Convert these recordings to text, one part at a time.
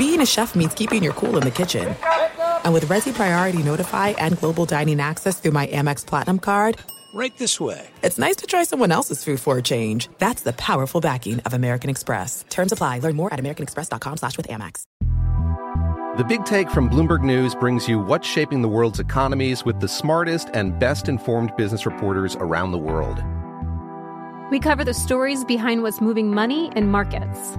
being a chef means keeping your cool in the kitchen. And with Resy Priority Notify and Global Dining Access through my Amex Platinum card, right this way. It's nice to try someone else's food for a change. That's the powerful backing of American Express. Terms apply. Learn more at americanexpress.com slash with Amex. The Big Take from Bloomberg News brings you what's shaping the world's economies with the smartest and best-informed business reporters around the world. We cover the stories behind what's moving money and markets.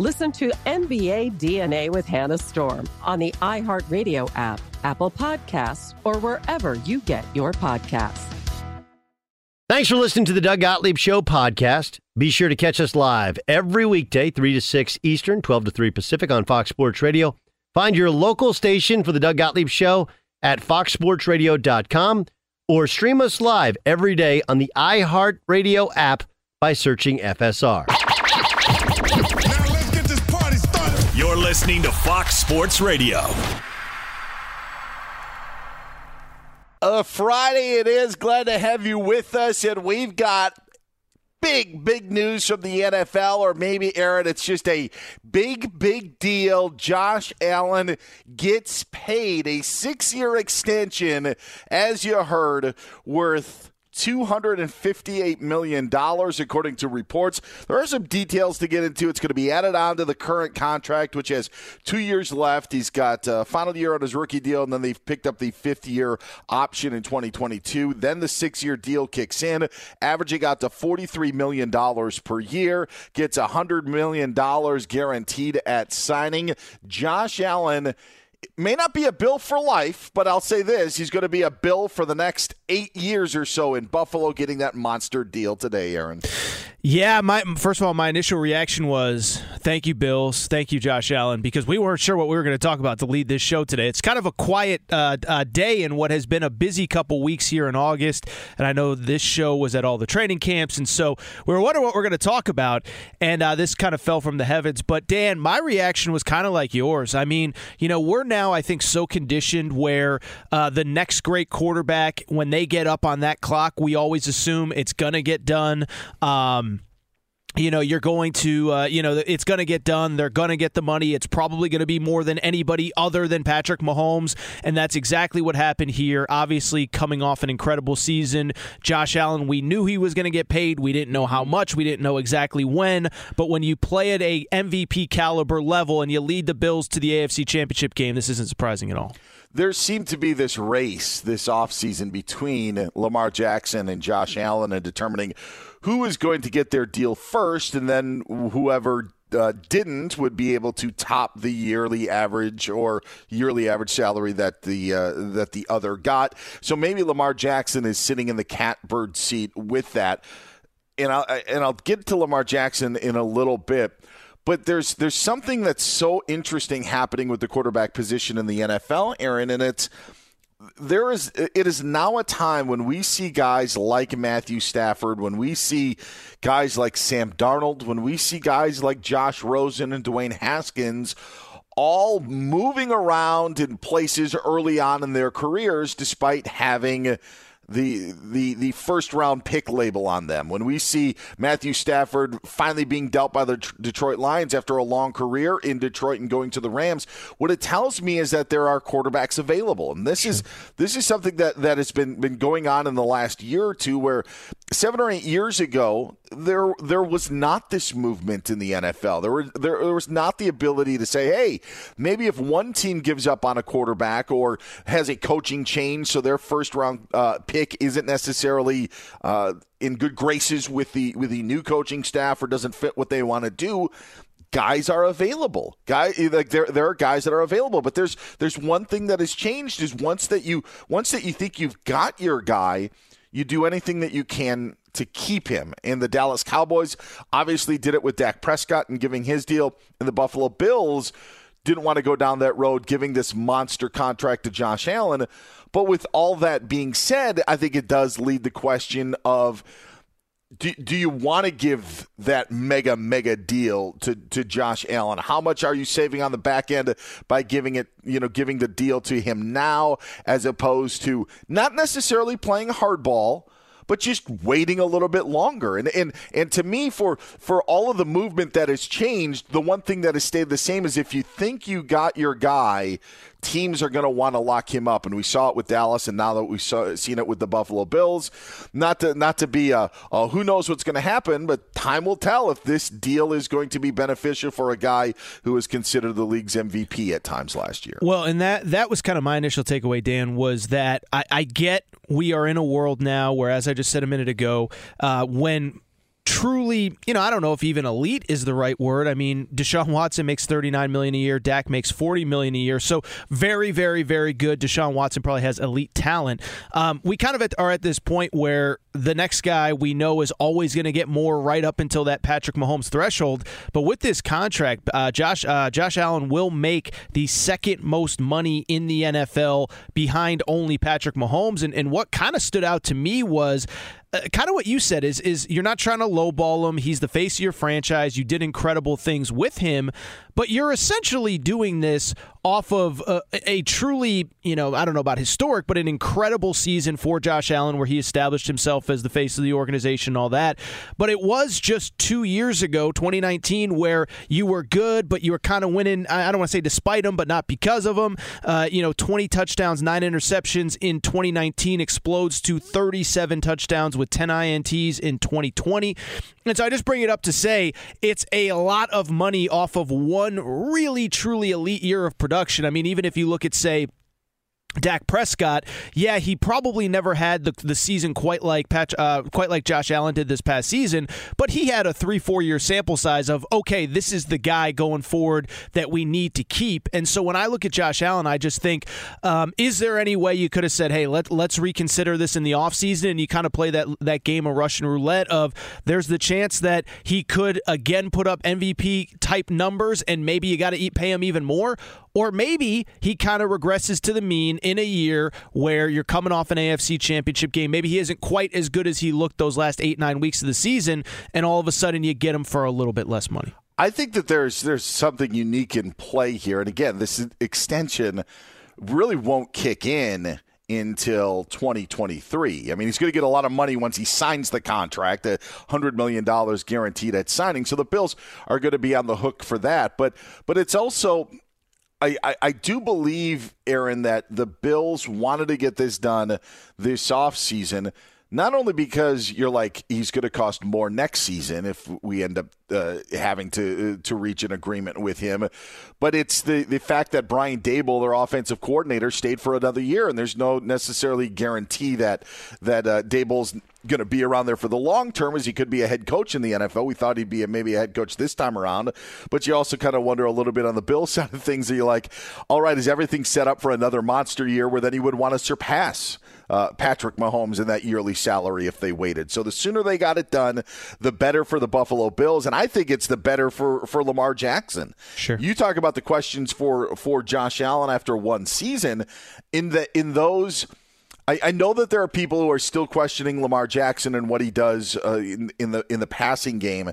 Listen to NBA DNA with Hannah Storm on the iHeartRadio app, Apple Podcasts, or wherever you get your podcasts. Thanks for listening to the Doug Gottlieb Show podcast. Be sure to catch us live every weekday, 3 to 6 Eastern, 12 to 3 Pacific on Fox Sports Radio. Find your local station for the Doug Gottlieb Show at foxsportsradio.com or stream us live every day on the iHeartRadio app by searching FSR. Listening to Fox Sports Radio. A Friday it is. Glad to have you with us. And we've got big, big news from the NFL, or maybe, Aaron, it's just a big, big deal. Josh Allen gets paid a six year extension, as you heard, worth $258 million, according to reports. There are some details to get into. It's going to be added on to the current contract, which has two years left. He's got a uh, final year on his rookie deal, and then they've picked up the fifth year option in 2022. Then the six year deal kicks in, averaging out to $43 million per year, gets $100 million guaranteed at signing. Josh Allen may not be a bill for life, but I'll say this: he's going to be a bill for the next eight years or so in Buffalo, getting that monster deal today, Aaron. Yeah, my first of all, my initial reaction was thank you, Bills, thank you, Josh Allen, because we weren't sure what we were going to talk about to lead this show today. It's kind of a quiet uh, uh, day in what has been a busy couple weeks here in August, and I know this show was at all the training camps, and so we were wondering what we're going to talk about, and uh, this kind of fell from the heavens. But Dan, my reaction was kind of like yours. I mean, you know, we're now I think so conditioned where uh, the next great quarterback, when they get up on that clock, we always assume it's going to get done. Um, you know, you're going to, uh, you know, it's going to get done. They're going to get the money. It's probably going to be more than anybody other than Patrick Mahomes. And that's exactly what happened here. Obviously, coming off an incredible season. Josh Allen, we knew he was going to get paid. We didn't know how much. We didn't know exactly when. But when you play at a MVP caliber level and you lead the Bills to the AFC Championship game, this isn't surprising at all there seemed to be this race this offseason between Lamar Jackson and Josh Allen and determining who is going to get their deal first, and then whoever uh, didn't would be able to top the yearly average or yearly average salary that the uh, that the other got. So maybe Lamar Jackson is sitting in the catbird seat with that. And I'll and I'll get to Lamar Jackson in a little bit. But there's there's something that's so interesting happening with the quarterback position in the NFL, Aaron, and it's there is it is now a time when we see guys like Matthew Stafford, when we see guys like Sam Darnold, when we see guys like Josh Rosen and Dwayne Haskins all moving around in places early on in their careers despite having the the the first round pick label on them. When we see Matthew Stafford finally being dealt by the Detroit Lions after a long career in Detroit and going to the Rams, what it tells me is that there are quarterbacks available, and this is this is something that that has been been going on in the last year or two, where seven or eight years ago there there was not this movement in the NFL. There were there, there was not the ability to say, hey, maybe if one team gives up on a quarterback or has a coaching change, so their first round uh, pick pick isn't necessarily uh, in good graces with the with the new coaching staff or doesn't fit what they want to do guys are available. Guy like there there are guys that are available, but there's there's one thing that has changed is once that you once that you think you've got your guy, you do anything that you can to keep him. And the Dallas Cowboys obviously did it with Dak Prescott and giving his deal, and the Buffalo Bills didn't want to go down that road giving this monster contract to Josh Allen. But with all that being said, I think it does lead the question of do, do you want to give that mega mega deal to, to Josh Allen? How much are you saving on the back end by giving it, you know, giving the deal to him now as opposed to not necessarily playing hardball, but just waiting a little bit longer. And and and to me, for for all of the movement that has changed, the one thing that has stayed the same is if you think you got your guy teams are going to want to lock him up, and we saw it with Dallas, and now that we've saw, seen it with the Buffalo Bills. Not to not to be a, a who knows what's going to happen, but time will tell if this deal is going to be beneficial for a guy who was considered the league's MVP at times last year. Well, and that that was kind of my initial takeaway, Dan, was that I, I get we are in a world now where, as I just said a minute ago, uh, when truly, you know, I don't know if even elite is the right word. I mean, Deshaun Watson makes 39 million a year, Dak makes 40 million a year. So very, very, very good. Deshaun Watson probably has elite talent. Um, we kind of are at this point where the next guy we know is always going to get more right up until that Patrick Mahomes threshold. But with this contract, uh, Josh uh, Josh Allen will make the second most money in the NFL behind only Patrick Mahomes. And, and what kind of stood out to me was uh, kind of what you said is is you're not trying to lowball him. He's the face of your franchise. You did incredible things with him, but you're essentially doing this off of a, a, truly, you know, I don't know about historic, but an incredible season for Josh Allen where he established himself as the face of the organization and all that. But it was just two years ago, 2019, where you were good, but you were kind of winning. I don't want to say despite him, but not because of him. Uh, you know, 20 touchdowns, nine interceptions in 2019 explodes to 37 touchdowns with 10 INTs in 2020. And so I just bring it up to say it's a lot of money off of one really, truly elite year of production. I mean, even if you look at, say, Dak Prescott, yeah, he probably never had the, the season quite like Pat, uh, quite like Josh Allen did this past season, but he had a three four year sample size of okay, this is the guy going forward that we need to keep. And so when I look at Josh Allen, I just think, um, is there any way you could have said, hey, let let's reconsider this in the offseason and you kind of play that that game of Russian roulette of there's the chance that he could again put up MVP type numbers and maybe you got to pay him even more, or maybe he kind of regresses to the mean in a year where you're coming off an AFC championship game. Maybe he isn't quite as good as he looked those last eight, nine weeks of the season, and all of a sudden you get him for a little bit less money. I think that there's there's something unique in play here. And again, this extension really won't kick in until 2023. I mean, he's going to get a lot of money once he signs the contract, a $100 million guaranteed at signing. So the Bills are going to be on the hook for that. But, but it's also, I, I, I, do believe, Aaron, that the Bills wanted to get this done this offseason not only because you're like he's going to cost more next season if we end up uh, having to uh, to reach an agreement with him, but it's the the fact that Brian Daboll, their offensive coordinator, stayed for another year, and there's no necessarily guarantee that that uh, Daboll's going to be around there for the long term as he could be a head coach in the NFL. We thought he'd be a, maybe a head coach this time around, but you also kind of wonder a little bit on the Bill side of things. Are you like, all right, is everything set up for another monster year where then he would want to surpass uh, Patrick Mahomes in that yearly salary if they waited. So the sooner they got it done, the better for the Buffalo Bills, and I think it's the better for for Lamar Jackson. Sure. You talk about the questions for for Josh Allen after one season. In the in those. I, I know that there are people who are still questioning Lamar Jackson and what he does uh, in, in the in the passing game.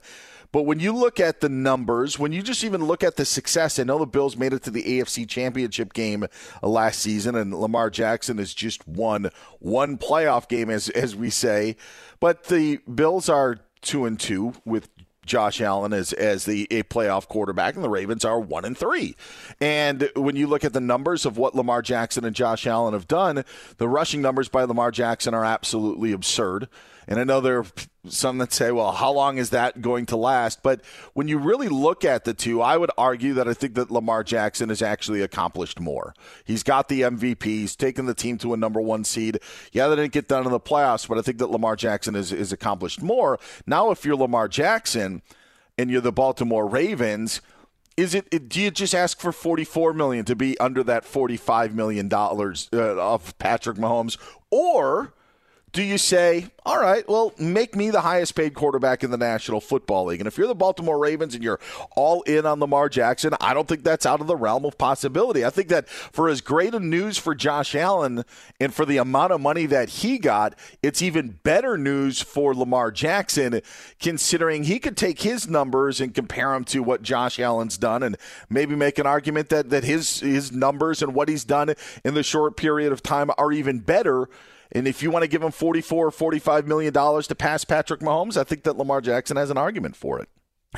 But when you look at the numbers, when you just even look at the success, I know the Bills made it to the AFC Championship game uh, last season, and Lamar Jackson has just won one playoff game, as as we say. But the Bills are two and two with Josh Allen as as the a playoff quarterback, and the Ravens are one and three. And when you look at the numbers of what Lamar Jackson and Josh Allen have done, the rushing numbers by Lamar Jackson are absolutely absurd. And are some that say, well, how long is that going to last? But when you really look at the two, I would argue that I think that Lamar Jackson has actually accomplished more. He's got the MVP, he's taken the team to a number one seed. Yeah, they didn't get done in the playoffs, but I think that Lamar Jackson has, has accomplished more. Now, if you're Lamar Jackson and you're the Baltimore Ravens, is it do you just ask for 44 million to be under that 45 million dollars uh, of Patrick Mahomes or do you say, all right, well, make me the highest paid quarterback in the National Football League? And if you're the Baltimore Ravens and you're all in on Lamar Jackson, I don't think that's out of the realm of possibility. I think that for as great a news for Josh Allen and for the amount of money that he got, it's even better news for Lamar Jackson, considering he could take his numbers and compare them to what Josh Allen's done and maybe make an argument that, that his, his numbers and what he's done in the short period of time are even better and if you want to give him 44 or 45 million dollars to pass Patrick Mahomes, I think that Lamar Jackson has an argument for it.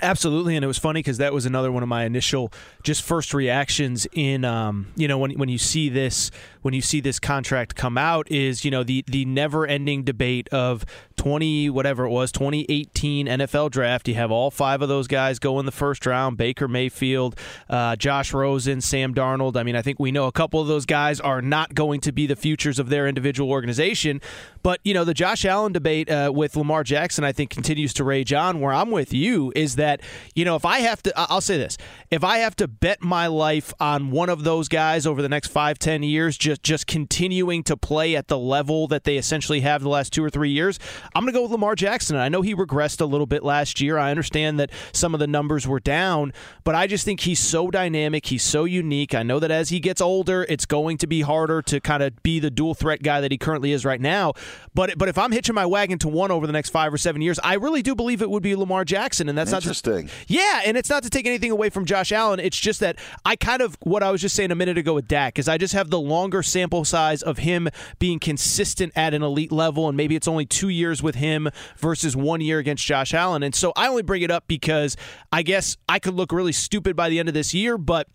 Absolutely, and it was funny because that was another one of my initial just first reactions in um, you know when when you see this when you see this contract come out is you know the the never ending debate of 20 whatever it was 2018 NFL draft. You have all five of those guys go in the first round Baker Mayfield uh, Josh Rosen Sam Darnold. I mean I think we know a couple of those guys are not going to be the futures of their individual organization. But you know the Josh Allen debate uh, with Lamar Jackson I think continues to rage on. Where I'm with you is that you know if I have to I'll say this. If I have to bet my life on one of those guys over the next five ten years just just continuing to play at the level that they essentially have the last two or three years I'm going to go with Lamar Jackson. I know he regressed a little bit last year. I understand that some of the numbers were down, but I just think he's so dynamic. He's so unique. I know that as he gets older, it's going to be harder to kind of be the dual threat guy that he currently is right now. But but if I'm hitching my wagon to one over the next five or seven years, I really do believe it would be Lamar Jackson, and that's interesting. Not to, yeah, and it's not to take anything away from Josh Allen. It's just that I kind of what I was just saying a minute ago with Dak is I just have the longer sample size of him being consistent at an elite level, and maybe it's only two years with him versus one year against Josh Allen. And so I only bring it up because I guess I could look really stupid by the end of this year, but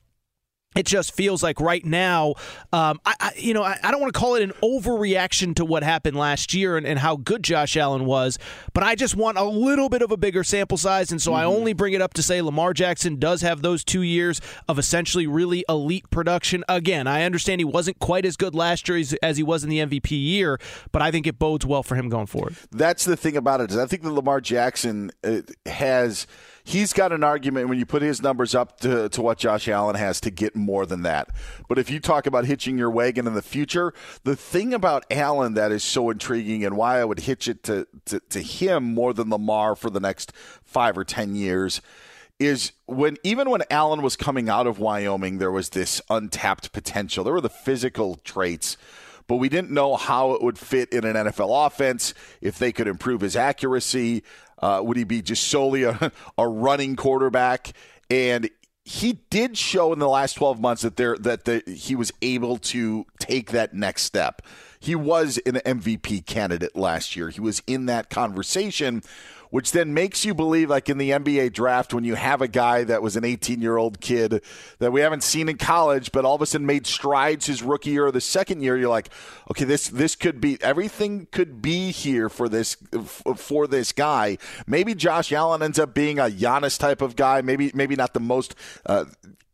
it just feels like right now, um, I, I, you know, I, I don't want to call it an overreaction to what happened last year and, and, how good Josh Allen was, but I just want a little bit of a bigger sample size, and so mm-hmm. I only bring it up to say Lamar Jackson does have those two years of essentially really elite production. Again, I understand he wasn't quite as good last year as, as he was in the MVP year, but I think it bodes well for him going forward. That's the thing about it is I think that Lamar Jackson uh, has – he's got an argument when you put his numbers up to, to what Josh Allen has to get more than that. But if you talk about hitching your wagon in the future, the thing about Allen that is so intriguing and why I would hitch it to, to, to him more than Lamar for the next five or 10 years is when even when Allen was coming out of Wyoming, there was this untapped potential. There were the physical traits but we didn't know how it would fit in an NFL offense, if they could improve his accuracy, uh, would he be just solely a, a running quarterback? And he did show in the last 12 months that there that the, he was able to take that next step. he was an MVP candidate last year. He was in that conversation which then makes you believe, like in the NBA draft, when you have a guy that was an 18 year old kid that we haven't seen in college, but all of a sudden made strides his rookie year or the second year, you're like, okay, this this could be everything could be here for this for this guy. Maybe Josh Allen ends up being a Giannis type of guy. Maybe maybe not the most. Uh,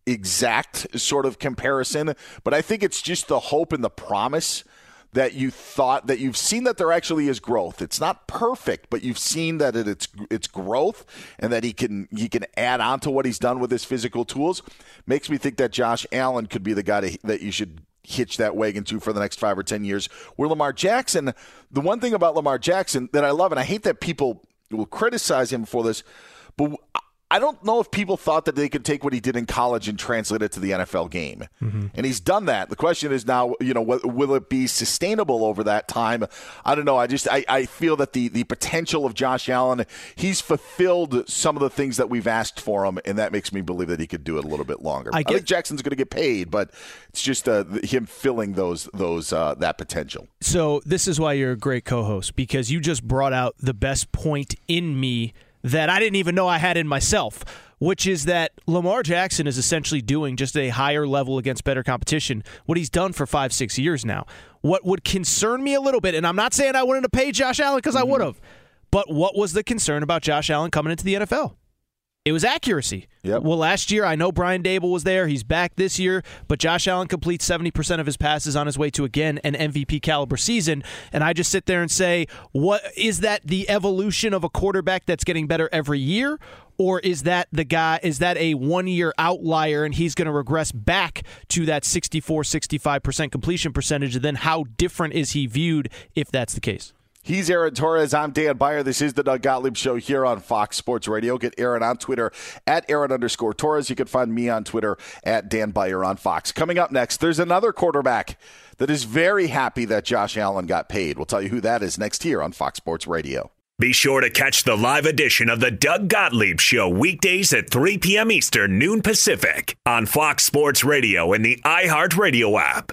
exact sort of comparison, but I think it's just the hope and the promise that you thought that you've seen that there actually is growth. It's not perfect, but you've seen that it, it's it's growth and that he can he can add on to what he's done with his physical tools. Makes me think that Josh Allen could be the guy to, that you should hitch that wagon to for the next five or ten years. Where Lamar Jackson, the one thing about Lamar Jackson that I love, and I hate that people will criticize him for this, but I don't know if people thought that they could take what he did in college and translate it to the NFL game. Mm-hmm. And he's done that. The question is now, you know, will it be sustainable over that time? I don't know. I just I, I feel that the the potential of Josh Allen, he's fulfilled some of the things that we've asked for him, and that makes me believe that he could do it a little bit longer. I, get, I think Jackson's going to get paid, but it's just uh, him filling those those uh, that potential. So this is why you're a great co-host because you just brought out the best point in me that I didn't even know I had in myself, which is that Lamar Jackson is essentially doing just a higher level against better competition, what he's done for five, six years now. What would concern me a little bit, and I'm not saying I wouldn't have paid Josh Allen because mm-hmm. I would have, but what was the concern about Josh Allen coming into the NFL? It was accuracy. Yep. Well, last year, I know Brian Daboll was there. He's back this year, but Josh Allen completes 70% of his passes on his way to, again, an MVP caliber season. And I just sit there and say, what is that the evolution of a quarterback that's getting better every year? Or is that the guy, is that a one year outlier and he's going to regress back to that 64, 65% completion percentage? And then how different is he viewed if that's the case? He's Aaron Torres. I'm Dan Beyer. This is the Doug Gottlieb Show here on Fox Sports Radio. Get Aaron on Twitter at Aaron underscore Torres. You can find me on Twitter at Dan Beyer on Fox. Coming up next, there's another quarterback that is very happy that Josh Allen got paid. We'll tell you who that is next here on Fox Sports Radio. Be sure to catch the live edition of the Doug Gottlieb Show weekdays at 3 p.m. Eastern, noon Pacific on Fox Sports Radio and the iHeartRadio app.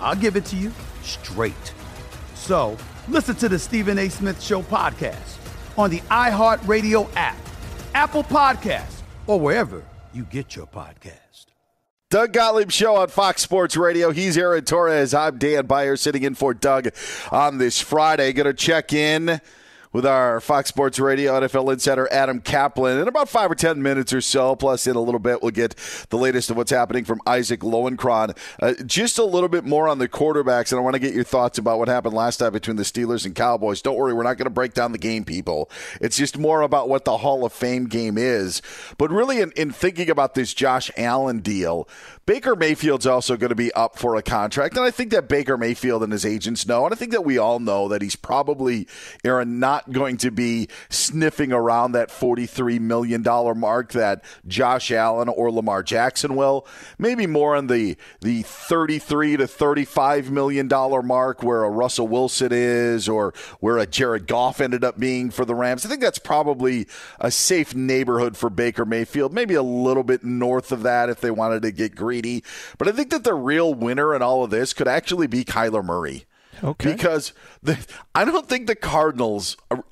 I'll give it to you straight. So listen to the Stephen A. Smith Show podcast on the iHeartRadio app, Apple Podcasts, or wherever you get your podcast. Doug Gottlieb Show on Fox Sports Radio. He's Aaron Torres. I'm Dan Beyer sitting in for Doug on this Friday. Going to check in with our Fox Sports Radio NFL insider Adam Caplan in about five or ten minutes or so. Plus, in a little bit, we'll get the latest of what's happening from Isaac Lowenkron. Uh, just a little bit more on the quarterbacks, and I want to get your thoughts about what happened last night between the Steelers and Cowboys. Don't worry, we're not going to break down the game, people. It's just more about what the Hall of Fame game is. But really, in, in thinking about this Josh Allen deal, Baker Mayfield's also going to be up for a contract, and I think that Baker Mayfield and his agents know, and I think that we all know that he's probably, Aaron, not going to be sniffing around that $43 million mark that Josh Allen or Lamar Jackson will. Maybe more on the, the 33 to $35 million mark where a Russell Wilson is or where a Jared Goff ended up being for the Rams. I think that's probably a safe neighborhood for Baker Mayfield, maybe a little bit north of that if they wanted to get greedy. But I think that the real winner in all of this could actually be Kyler Murray. Okay. Because the, I don't think the Cardinals, are,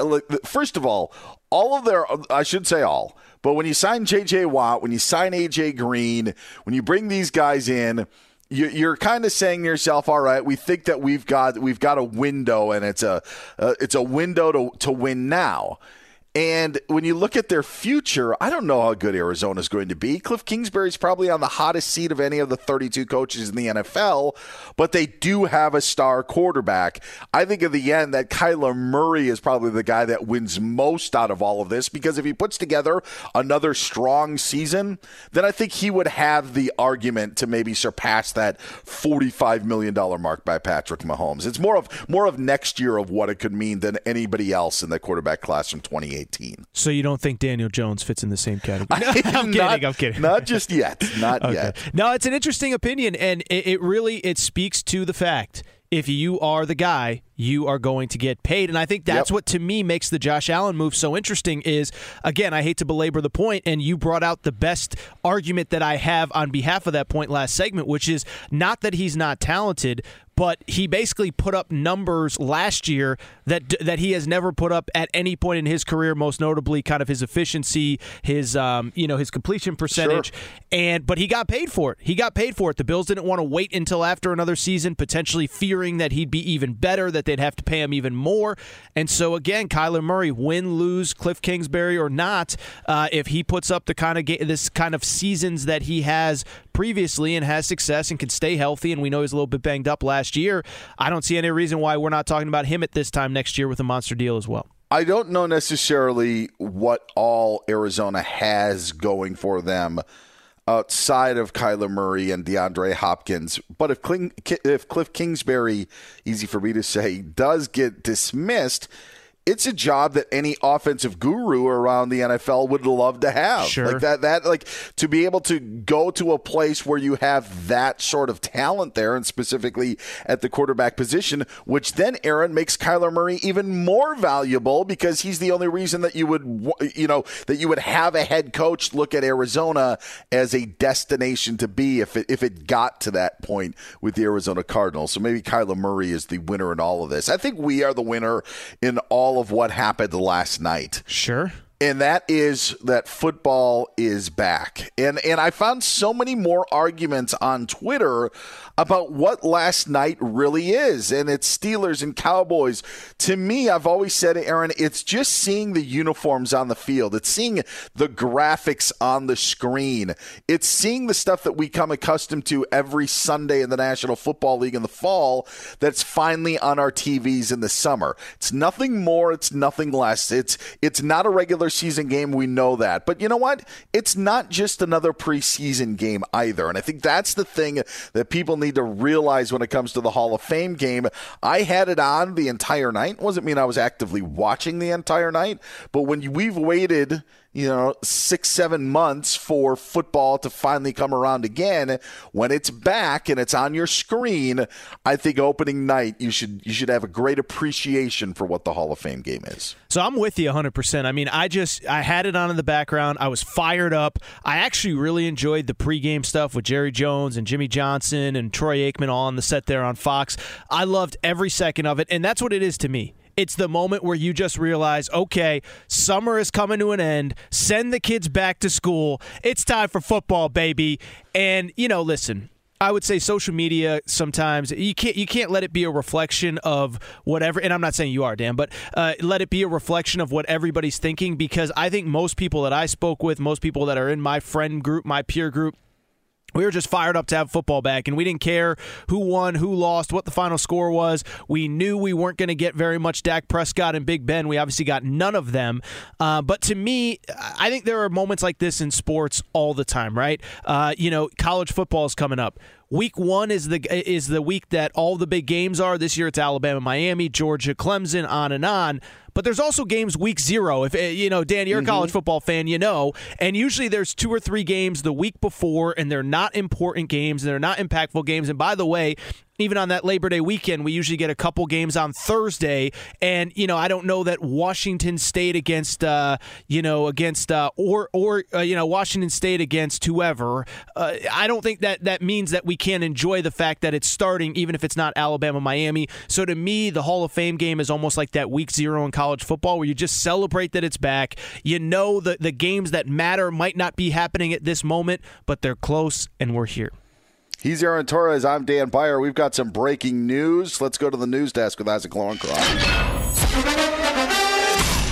first of all, all of their, I should say all, but when you sign J.J. Watt, when you sign A.J. Green, when you bring these guys in, you're kind of saying to yourself, "All right, we think that we've got we've got a window, and it's a uh, it's a window to to win now." And when you look at their future, I don't know how good Arizona is going to be. Cliff Kingsbury is probably on the hottest seat of any of the 32 coaches in the NFL, but they do have a star quarterback. I think in the end that Kyler Murray is probably the guy that wins most out of all of this because if he puts together another strong season, then I think he would have the argument to maybe surpass that $45 million mark by Patrick Mahomes. It's more of more of next year of what it could mean than anybody else in the quarterback class from 2018. So you don't think Daniel Jones fits in the same category? I'm not, kidding. I'm kidding. Not just yet. Not okay. yet. No, it's an interesting opinion, and it, it really it speaks to the fact if you are the guy, you are going to get paid. And I think that's yep. what to me makes the Josh Allen move so interesting is again, I hate to belabor the point, and you brought out the best argument that I have on behalf of that point last segment, which is not that he's not talented, but he basically put up numbers last year that that he has never put up at any point in his career. Most notably, kind of his efficiency, his um, you know his completion percentage, sure. and but he got paid for it. He got paid for it. The Bills didn't want to wait until after another season, potentially fearing that he'd be even better, that they'd have to pay him even more. And so again, Kyler Murray, win, lose, Cliff Kingsbury or not, uh, if he puts up the kind of ga- this kind of seasons that he has previously and has success and can stay healthy, and we know he's a little bit banged up last year, I don't see any reason why we're not talking about him at this time next year with a monster deal as well. I don't know necessarily what all Arizona has going for them outside of Kyler Murray and DeAndre Hopkins. But if, Kling, if Cliff Kingsbury, easy for me to say, does get dismissed, it's a job that any offensive guru around the NFL would love to have. Sure. Like that that like to be able to go to a place where you have that sort of talent there and specifically at the quarterback position, which then Aaron makes Kyler Murray even more valuable because he's the only reason that you would you know that you would have a head coach look at Arizona as a destination to be if it if it got to that point with the Arizona Cardinals. So maybe Kyler Murray is the winner in all of this. I think we are the winner in all of what happened last night. Sure and that is that football is back. And and I found so many more arguments on Twitter about what last night really is. And it's Steelers and Cowboys. To me, I've always said, Aaron, it's just seeing the uniforms on the field. It's seeing the graphics on the screen. It's seeing the stuff that we come accustomed to every Sunday in the National Football League in the fall that's finally on our TVs in the summer. It's nothing more, it's nothing less. It's it's not a regular season game, we know that. But you know what? It's not just another preseason game either. And I think that's the thing that people need to realize when it comes to the Hall of Fame game. I had it on the entire night. It Wasn't mean I was actively watching the entire night, but when we've waited you know, six, seven months for football to finally come around again. When it's back and it's on your screen, I think opening night you should you should have a great appreciation for what the Hall of Fame game is. So I'm with you 100%. I mean, I just I had it on in the background. I was fired up. I actually really enjoyed the pregame stuff with Jerry Jones and Jimmy Johnson and Troy Aikman all on the set there on Fox. I loved every second of it, and that's what it is to me. It's the moment where you just realize, okay, summer is coming to an end. Send the kids back to school. It's time for football, baby. And, you know, listen, I would say social media sometimes you can't you can't let it be a reflection of whatever. And I'm not saying you are, Dan, but uh, let it be a reflection of what everybody's thinking because I think most people that I spoke with, most people that are in my friend group, my peer group, we were just fired up to have football back, and we didn't care who won, who lost, what the final score was. We knew we weren't going to get very much Dak Prescott and Big Ben. We obviously got none of them. Uh, but to me, I think there are moments like this in sports all the time, right? Uh, you know, college football is coming up. Week one is the is the week that all the big games are. This year it's Alabama, Miami, Georgia, Clemson, on and on. But there's also games week zero. If eh, you know, Dan, you're a college Mm-hmm. football fan, you know. And usually there's two or three games the week before, and they're not important games, and they're not impactful games. And by the way, even on that Labor Day weekend, we usually get a couple games on Thursday. And you know, I don't know that Washington State against uh, you know against uh, or or uh, you know Washington State against whoever. Uh, I don't think that that means that we can't enjoy the fact that it's starting, even if it's not Alabama Miami. So to me, the Hall of Fame game is almost like that week zero in college football, where you just celebrate that it's back. You know the the games that matter might not be happening at this moment, but they're close, and we're here. He's Aaron Torres. I'm Dan Beyer. We've got some breaking news. Let's go to the news desk with Isaac Lowenkron.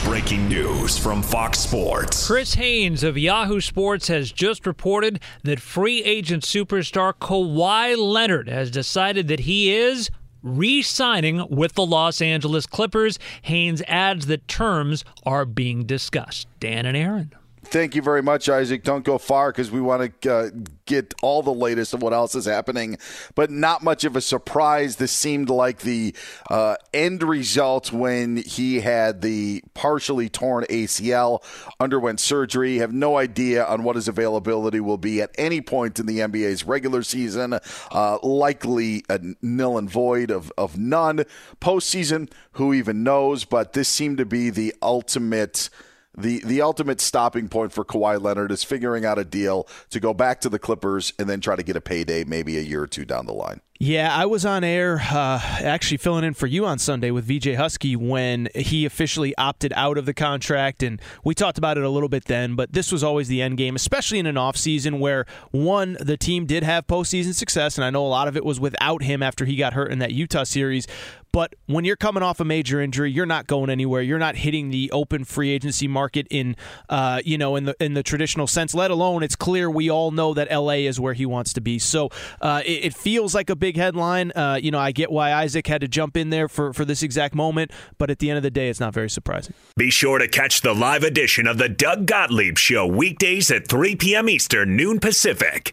Breaking news from Fox Sports. Chris Haynes of Yahoo Sports has just reported that free agent superstar Kawhi Leonard has decided that he is re signing with the Los Angeles Clippers. Haynes adds that terms are being discussed. Dan and Aaron. Thank you very much, Isaac. Don't go far because we want to uh, get all the latest of what else is happening, but not much of a surprise. This seemed like the uh, end result when he had the partially torn ACL, underwent surgery. Have no idea on what his availability will be at any point in the NBA's regular season. Uh, likely a nil and void of, of none. Postseason, who even knows? But this seemed to be the ultimate the the ultimate stopping point for Kawhi Leonard is figuring out a deal to go back to the Clippers and then try to get a payday maybe a year or two down the line. Yeah, I was on air uh, actually filling in for you on Sunday with VJ Husky when he officially opted out of the contract. And we talked about it a little bit then, but this was always the end game, especially in an offseason where, one, the team did have postseason success. And I know a lot of it was without him after he got hurt in that Utah series. But when you're coming off a major injury, you're not going anywhere. You're not hitting the open free agency market in, uh, you know, in the in the traditional sense. Let alone, it's clear we all know that LA is where he wants to be. So uh, it, it feels like a big headline. Uh, you know, I get why Isaac had to jump in there for for this exact moment, but at the end of the day, it's not very surprising. Be sure to catch the live edition of the Doug Gottlieb Show weekdays at 3 p.m. Eastern, noon Pacific.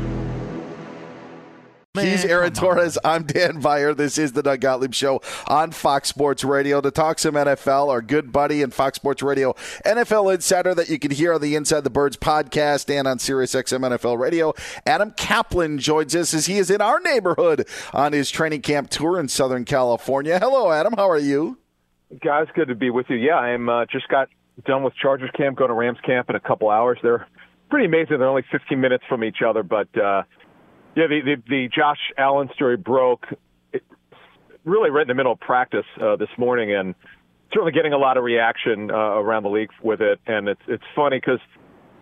He's Aaron Torres. I'm Dan Beyer. This is the Doug Gottlieb Show on Fox Sports Radio. To talk some NFL, our good buddy and Fox Sports Radio NFL insider that you can hear on the Inside the Birds podcast and on SiriusXM NFL Radio. Adam Caplan joins us as he is in our neighborhood on his training camp tour in Southern California. Hello, Adam. How are you? Guys, good to be with you. Yeah, I'm uh, just got done with Chargers camp, going to Rams camp in a couple hours. They're pretty amazing. They're only 15 minutes from each other, but uh, yeah, the, the the Josh Allen story broke really right in the middle of practice uh, this morning, and certainly getting a lot of reaction uh, around the league with it. And it's it's funny because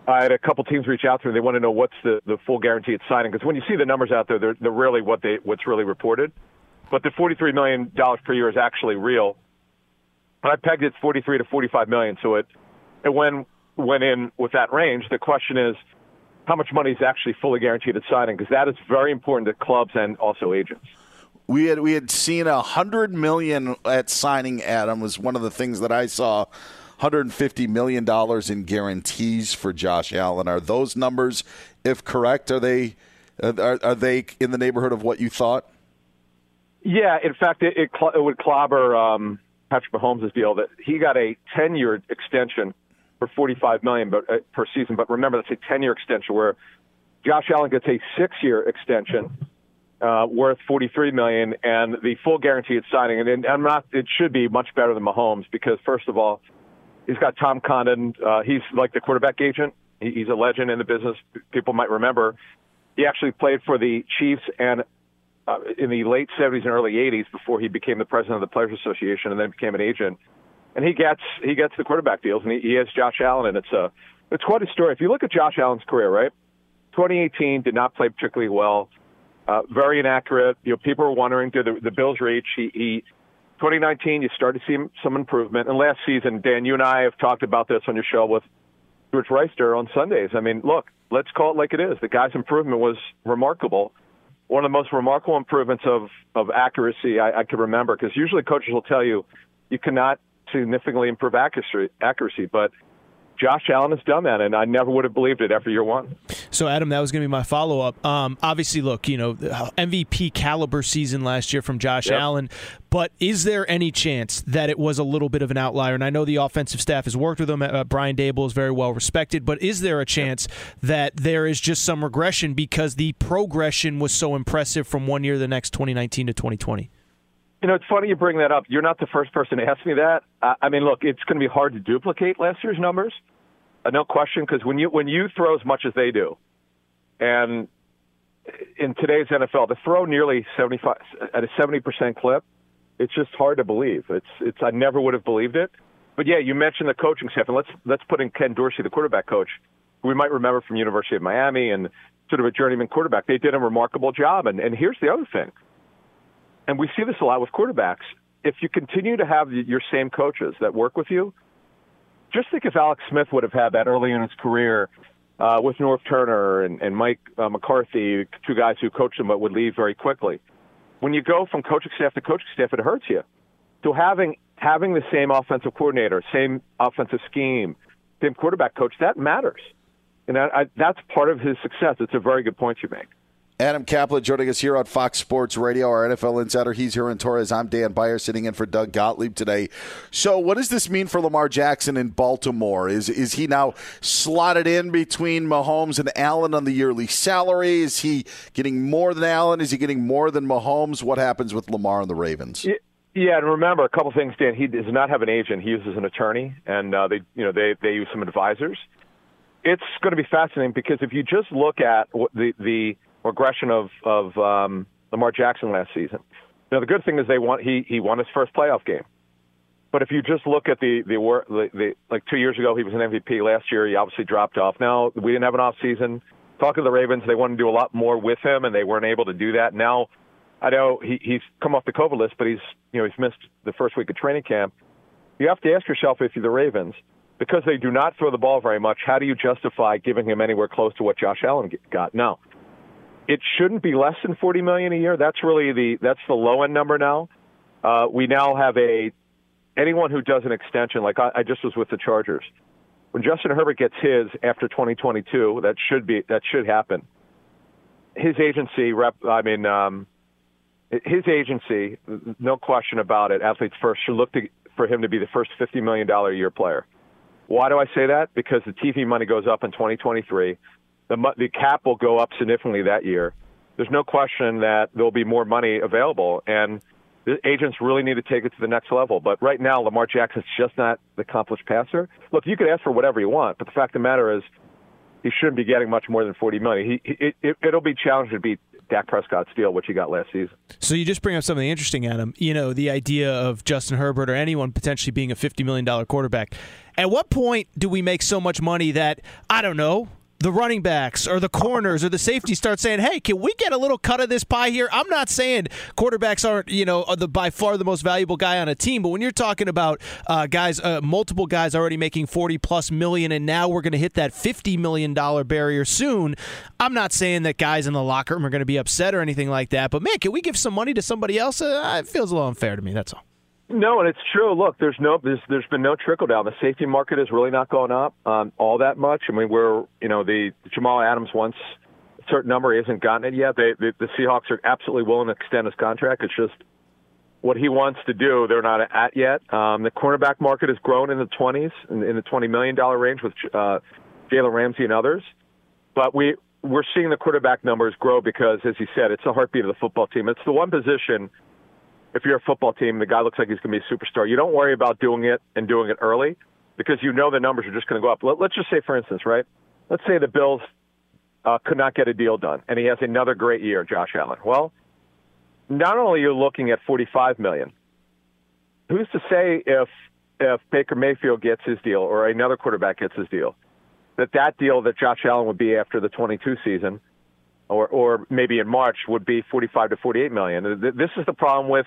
I had a couple teams reach out to me. They want to know what's the the full guarantee it's signing because when you see the numbers out there, they're they're really what they what's really reported. But the forty three million dollars per year is actually real. And I pegged it forty three to forty five million, so it it went went in with that range. The question is how much money is actually fully guaranteed at signing because that is very important to clubs and also agents. We had we had seen a hundred million at signing. Adam was one of the things that I saw. 150 million dollars in guarantees for Josh Allen. Are those numbers, if correct, are they are, are they in the neighborhood of what you thought? Yeah, in fact, it, it, cl- it would clobber um, Patrick Mahomes' deal that he got a 10 year extension for 45 million but, uh, per season. But remember, that's a 10 year extension where Josh Allen gets a six year extension uh, worth 43 million and the full guaranteed signing. And, and I'm not, it should be much better than Mahomes because first of all, he's got Tom Condon. Uh, he's like the quarterback agent. He, he's a legend in the business. People might remember he actually played for the Chiefs and uh, in the late 70s and early 80s before he became the president of the Players Association and then became an agent and he gets he gets the quarterback deals, and he, he has Josh Allen, and it's a it's quite a story. If you look at Josh Allen's career, right? 2018 did not play particularly well, uh, very inaccurate. You know, people were wondering did the, the Bills reach? He, he 2019 you started to see some improvement, and last season, Dan, you and I have talked about this on your show with George Wrighster on Sundays. I mean, look, let's call it like it is. The guy's improvement was remarkable. One of the most remarkable improvements of of accuracy I, I can remember, because usually coaches will tell you you cannot significantly improve accuracy. But Josh Allen has done that, and I never would have believed it after year one. So, Adam, that was going to be my follow up. Um, obviously, look, you know, MVP caliber season last year from Josh yep. Allen, but is there any chance that it was a little bit of an outlier? And I know the offensive staff has worked with him. Uh, Brian Daboll is very well respected, but is there a chance that there is just some regression because the progression was so impressive from one year to the next, 2019 to 2020? You know, it's funny you bring that up. You're not the first person to ask me that. I mean, look, it's going to be hard to duplicate last year's numbers, uh, no question. Because when you when you throw as much as they do, and in today's NFL, to throw nearly 75 at a 70 percent clip, it's just hard to believe. It's it's I never would have believed it. But yeah, you mentioned the coaching staff, and let's let's put in Ken Dorsey, the quarterback coach, who we might remember from University of Miami and sort of a journeyman quarterback. They did a remarkable job. And and here's the other thing and we see this a lot with quarterbacks. If you continue to have your same coaches that work with you, just think if Alex Smith would have had that early in his career uh, with Norv Turner and, and Mike uh, McCarthy, two guys who coached him but would leave very quickly. When you go from coaching staff to coaching staff, it hurts you. So having having the same offensive coordinator, same offensive scheme, same quarterback coach, that matters. And I, I, that's part of his success. It's a very good point you make. Adam Caplan joining us here on Fox Sports Radio, our NFL insider. He's Aaron Torres. I'm Dan Beyer sitting in for Doug Gottlieb today. So, what does this mean for Lamar Jackson in Baltimore? Is is he now slotted in between Mahomes and Allen on the yearly salary? Is he getting more than Allen? Is he getting more than Mahomes? What happens with Lamar and the Ravens? Yeah, and remember a couple things, Dan. He does not have an agent. He uses an attorney, and uh, they you know they they use some advisors. It's going to be fascinating because if you just look at the the regression of of um, Lamar Jackson last season. Now the good thing is they won. He he won his first playoff game. But if you just look at the the, the, the like two years ago he was an MVP. Last year he obviously dropped off. Now we didn't have an off season. talking to the Ravens, they wanted to do a lot more with him, and they weren't able to do that. Now, I know he, he's come off the COVID list, but he's you know he's missed the first week of training camp. You have to ask yourself if you're the Ravens, because they do not throw the ball very much. How do you justify giving him anywhere close to what Josh Allen got? Now, it shouldn't be less than 40 million a year. That's really the that's the low end number now. Uh, we now have a anyone who does an extension, like I, I just was with the Chargers. When Justin Herbert gets his after 2022, that should be that should happen. His agency rep, I mean, um, his agency, no question about it. Athletes First should look to, for him to be the first 50 million dollar a year player. Why do I say that? Because the TV money goes up in 2023. The the cap will go up significantly that year. There's no question that there'll be more money available, and the agents really need to take it to the next level. But right now, Lamar Jackson's just not the accomplished passer. Look, you could ask for whatever you want, but the fact of the matter is, he shouldn't be getting much more than forty million. He, it, it'll be challenging to beat Dak Prescott's deal, which he got last season. So you just bring up something interesting, Adam. You know, the idea of Justin Herbert or anyone potentially being a fifty million dollar quarterback. At what point do we make so much money that I don't know? The running backs or the corners or the safety start saying, "Hey, can we get a little cut of this pie here?" I'm not saying quarterbacks aren't, you know, the by far the most valuable guy on a team, but when you're talking about uh, guys, uh, multiple guys already making 40 plus million, and now we're going to hit that 50 million dollar barrier soon, I'm not saying that guys in the locker room are going to be upset or anything like that. But man, can we give some money to somebody else? Uh, it feels a little unfair to me. That's all. No, and it's true. Look, there's no there's, there's been no trickle down. The safety market has really not gone up um, all that much. I mean, we're you know the Jamal Adams once a certain number he hasn't gotten it yet. They, the, the Seahawks are absolutely willing to extend his contract. It's just what he wants to do. They're not at yet. Um, the cornerback market has grown in the 20s, in, in the 20 million dollar range with uh, Jalen Ramsey and others. But we we're seeing the quarterback numbers grow because, as you said, it's the heartbeat of the football team. It's the one position if you're a football team, the guy looks like he's going to be a superstar. You don't worry about doing it and doing it early because you know the numbers are just going to go up. Let, us just say, for instance, right? Let's say the Bills uh, could not get a deal done, and he has another great year, Josh Allen. Well, not only are you looking at 45 million, who's to say if if Baker Mayfield gets his deal or another quarterback gets his deal, that that deal that Josh Allen would be after the 22 season or or maybe in March would be 45 to 48 million. This is the problem with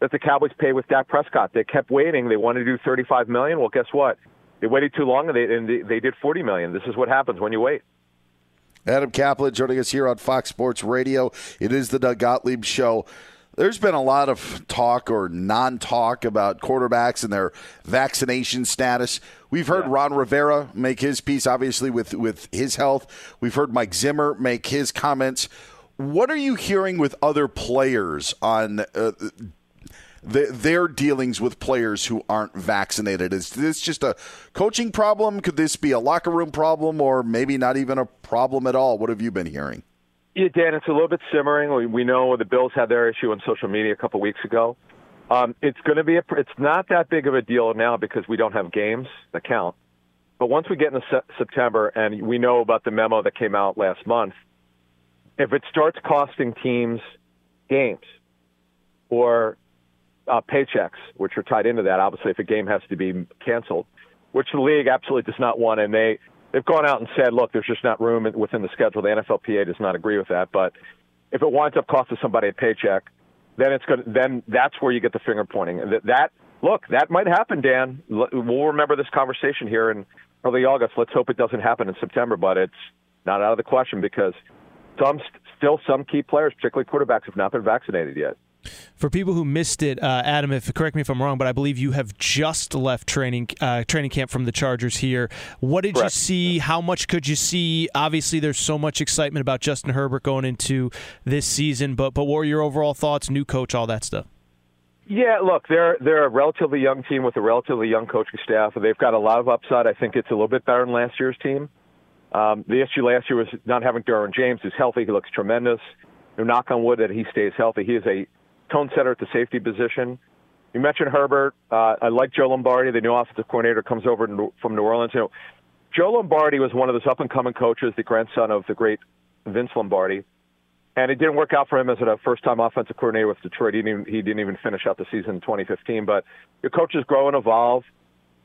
that the Cowboys pay with Dak Prescott. They kept waiting. They wanted to do 35 million. Well, guess what? They waited too long and they and they, did 40 million. This is what happens when you wait. Adam Caplan joining us here on Fox Sports Radio. It is the Doug Gottlieb Show. There's been a lot of talk or non talk about quarterbacks and their vaccination status. We've heard yeah. Ron Rivera make his piece, obviously, with, with his health. We've heard Mike Zimmer make his comments. What are you hearing with other players on uh, the, their dealings with players who aren't vaccinated? Is this just a coaching problem? Could this be a locker room problem or maybe not even a problem at all? What have you been hearing? Yeah, Dan, it's a little bit simmering. We, we know the Bills had their issue on social media a couple weeks ago. Um, it's going to be a, it's not that big of a deal now because we don't have games that count. But once we get into se- September and we know about the memo that came out last month, if it starts costing teams games or uh, paychecks, which are tied into that, obviously, if a game has to be canceled, which the league absolutely does not want, and they they've gone out and said, look, there's just not room within the schedule. The NFLPA does not agree with that. But if it winds up costing somebody a paycheck, then it's good. Then that's where you get the finger pointing. That, that look, that might happen, Dan. We'll remember this conversation here in early August. Let's hope it doesn't happen in September, but it's not out of the question because some still some key players, particularly quarterbacks, have not been vaccinated yet. For people who missed it, uh, Adam, if correct me if I'm wrong, but I believe you have just left training uh, training camp from the Chargers here. What did Correct. you see? How much could you see? Obviously, there's so much excitement about Justin Herbert going into this season, but but what were your overall thoughts? New coach, all that stuff. Yeah, look, they're they're a relatively young team with a relatively young coaching staff. They've got a lot of upside. I think it's a little bit better than last year's team. Um, the issue last year was not having Derwin James, who's healthy. He looks tremendous. You knock on wood that he stays healthy. He is a tone setter at the safety position. You mentioned Herbert. Uh, I like Joe Lombardi, the new offensive coordinator, comes over from New Orleans. You know, Joe Lombardi was one of those up and coming coaches, the grandson of the great Vince Lombardi, and it didn't work out for him as a first time offensive coordinator with Detroit. He didn't, even, he didn't even finish out the season in 2015. But your coaches grow and evolve.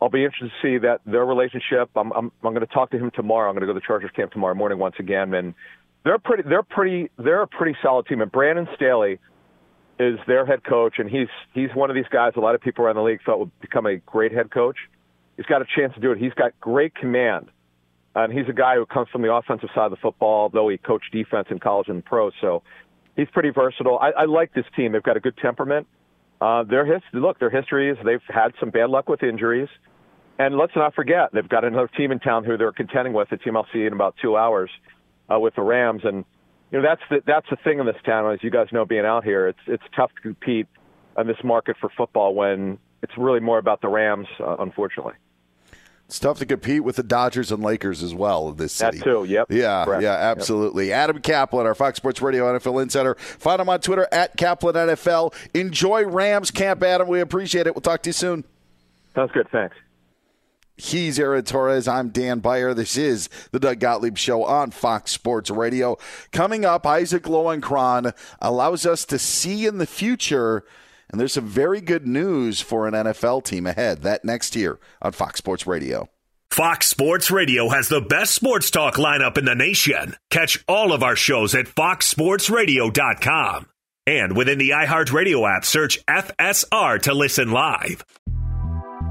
I'll be interested to see that their relationship. I'm I'm, I'm going to talk to him tomorrow. I'm going to go to the Chargers camp tomorrow morning once again, and they're pretty they're pretty they're a pretty solid team. And Brandon Staley is their head coach, and he's he's one of these guys a lot of people around the league felt would become a great head coach. He's got a chance to do it. He's got great command, and he's a guy who comes from the offensive side of the football, though he coached defense in college and pro. So he's pretty versatile. I, I like this team. They've got a good temperament. Uh, their history, look, their history is they've had some bad luck with injuries, and let's not forget they've got another team in town who they're contending with. A team I'll see in about two hours uh, with the Rams, and you know that's the that's the thing in this town. As you guys know, being out here, it's it's tough to compete in this market for football when it's really more about the Rams, uh, unfortunately. It's tough to compete with the Dodgers and Lakers as well in this city. That too, yep. Yeah, Correct. yeah, absolutely. Yep. Adam Caplan, our Fox Sports Radio NFL Insider. Find him on Twitter at Caplan NFL. Enjoy Rams camp, Adam. We appreciate it. We'll talk to you soon. Sounds good. Thanks. He's Aaron Torres. I'm Dan Beyer. This is the Doug Gottlieb Show on Fox Sports Radio. Coming up, Isaac Lowenkron allows us to see in the future – and there's some very good news for an NFL team ahead. That next year on Fox Sports Radio. Fox Sports Radio has the best sports talk lineup in the nation. Catch all of our shows at foxsportsradio.com. And within the iHeartRadio app, search FSR to listen live.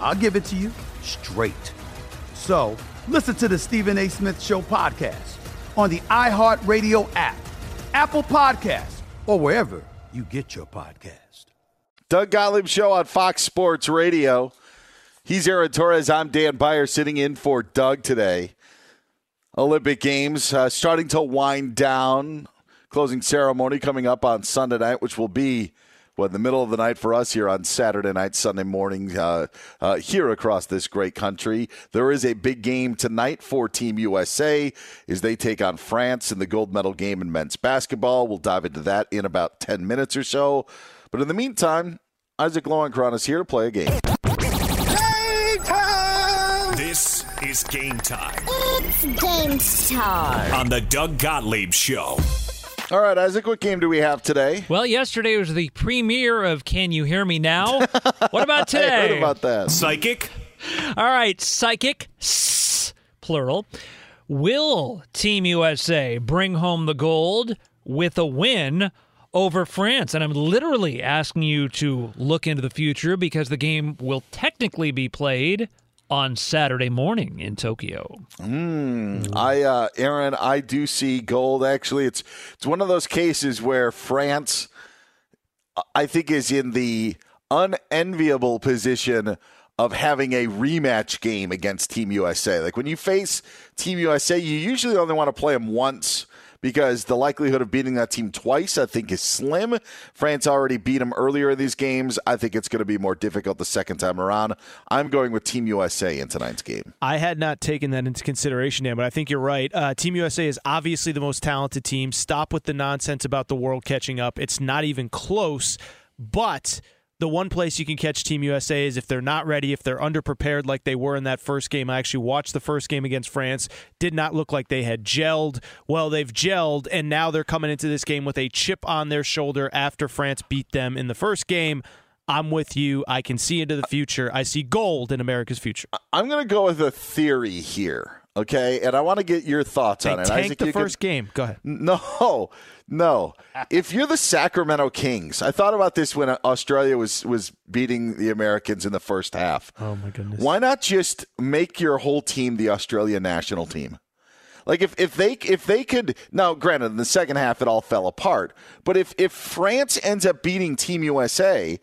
I'll give it to you straight. So listen to the Stephen A. Smith Show podcast on the iHeartRadio app, Apple Podcasts, or wherever you get your podcast. Doug Gottlieb Show on Fox Sports Radio. He's Aaron Torres. I'm Dan Beyer sitting in for Doug today. Olympic Games uh, starting to wind down. Closing ceremony coming up on Sunday night, which will be well, in the middle of the night for us here on Saturday night, Sunday morning, uh, uh, here across this great country. There is a big game tonight for Team USA as they take on France in the gold medal game in men's basketball. We'll dive into that in about 10 minutes or so. But in the meantime, Isaac Lowenkron is here to play a game. This is game time It's game time. on the Doug Gottlieb Show. All right, Isaac, what game do we have today? Well, yesterday was the premiere of Can You Hear Me Now? What about today? I heard about that. Psychic? All right, psychic, s, plural. Will Team USA bring home the gold with a win over France? And I'm literally asking you to look into the future because the game will technically be played on Saturday morning in Tokyo. Mm, I, uh, Aaron, I do see gold. Actually, it's it's one of those cases where France, I think, is in the unenviable position of having a rematch game against Team USA. Like when you face Team USA, you usually only want to play them once because the likelihood of beating that team twice, I think, is slim. France already beat them earlier in these games. I think it's going to be more difficult the second time around. I'm going with Team USA in tonight's game. I had not taken that into consideration, Dan, but I think you're right. Uh, team USA is obviously the most talented team. Stop with the nonsense about the world catching up. It's not even close, but the one place you can catch Team USA is if they're not ready, if they're underprepared like they were in that first game. I actually watched the first game against France. Did not look like they had gelled. Well, they've gelled, and now they're coming into this game with a chip on their shoulder after France beat them in the first game. I'm with you. I can see into the future. I see gold in America's future. I'm going to go with a theory here, okay? And I want to get your thoughts They on it. tanked Isaac, the first game. Go ahead. No, no. Ah. If you're the Sacramento Kings, I thought about this when uh, Australia was was beating the Americans in the first half. Oh my goodness. Why not just make your whole team the Australia national team? Like if, if they if they could now granted in the second half it all fell apart, but if if France ends up beating Team USA,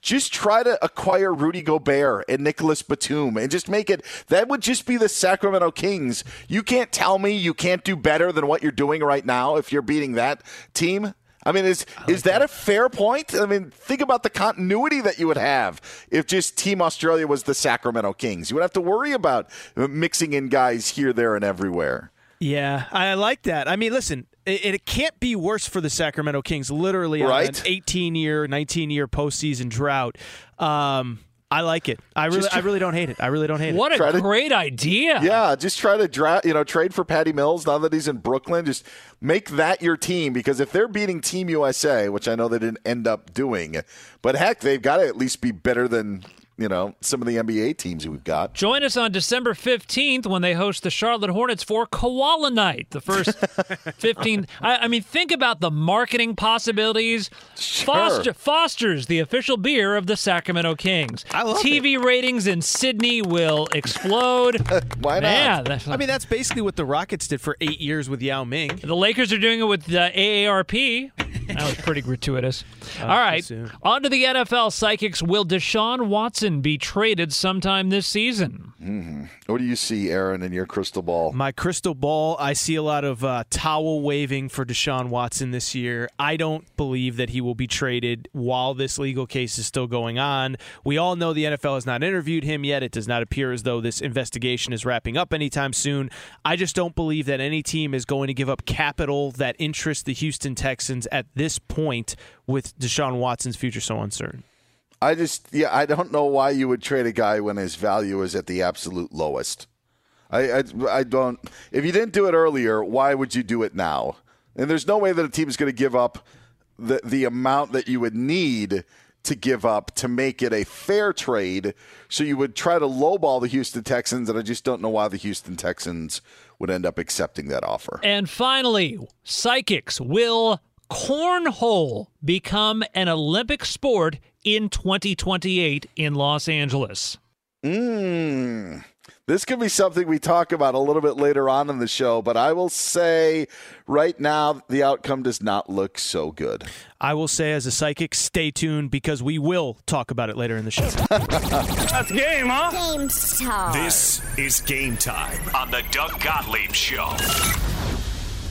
just try to acquire Rudy Gobert and Nicolas Batum and just make it that would just be the Sacramento Kings. You can't tell me you can't do better than what you're doing right now if you're beating that team. I mean, is is that, a fair point? I mean, think about the continuity that you would have if just Team Australia was the Sacramento Kings. You would have to worry about mixing in guys here, there, and everywhere. Yeah, I like that. I mean, listen, it, it can't be worse for the Sacramento Kings. Literally, on Right. an 18 year, 19 year postseason drought. Um, I like it. I really, Just I really don't hate it. I really don't hate What it. What a Try to- great idea. Yeah, just try to dra- you know trade for Patty Mills now that he's in Brooklyn. Just make that your team because if they're beating Team USA, which I know they didn't end up doing, but heck, they've got to at least be better than you know some of the NBA teams we've got. Join us on December 15th when they host the Charlotte Hornets for Koala Night. The first 15. I, I mean, think about the marketing possibilities. Foster, Foster's the official beer of the Sacramento Kings. I love TV ratings in Sydney will explode. Why Man, that's- I mean, that's basically what the Rockets did for eight years with Yao Ming. the Lakers are doing it with uh, the AARP. That was pretty gratuitous. Uh, All right, on to the NFL psychics. Will Deshaun Watson be traded sometime this season? Hmm What do you see, Aaron, in your crystal ball? My crystal ball, I see a lot of uh, towel waving for Deshaun Watson this year. I don't believe that he will be traded while this legal case is still going on. We all know the NFL has not interviewed him yet. It does not appear as though this investigation is wrapping up anytime soon. I just don't believe that any team is going to give up capital that interests the Houston Texans at this point with Deshaun Watson's future so uncertain. I just yeah, I don't know why you would trade a guy when his value is at the absolute lowest. I, I I don't. If you didn't do it earlier, why would you do it now? And there's no way that a team is going to give up the the amount that you would need to give up to make it a fair trade. So you would try to lowball the Houston Texans, and I just don't know why the Houston Texans would end up accepting that offer. And finally, psychics will cornhole become an Olympic sport in 2028 in Los Angeles. Mmm. This could be something we talk about a little bit later on in the show, but I will say right now the outcome does not look so good. I will say, as a psychic, stay tuned because we will talk about it later in the show. That's game, huh? Game time. This is game time on the Doug Gottlieb Show.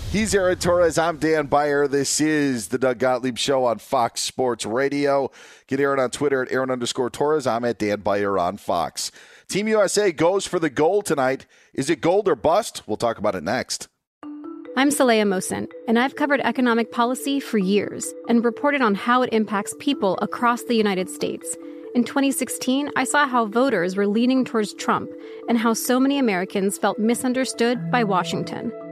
He's Aaron Torres. I'm Dan Beyer. This is the Doug Gottlieb Show on Fox Sports Radio. Get Aaron on Twitter at Aaron underscore Torres. I'm at Dan Beyer on Fox. Team USA goes for the gold tonight. Is it gold or bust? We'll talk about it next. I'm Saleha Mohsin, and I've covered economic policy for years and reported on how it impacts people across the United States. In 2016, I saw how voters were leaning towards Trump and how so many Americans felt misunderstood by Washington.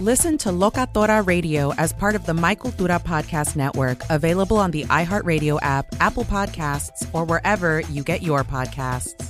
Listen to Locatora Radio as part of the My Cultura Podcast Network, available on the iHeartRadio app, Apple Podcasts, or wherever you get your podcasts.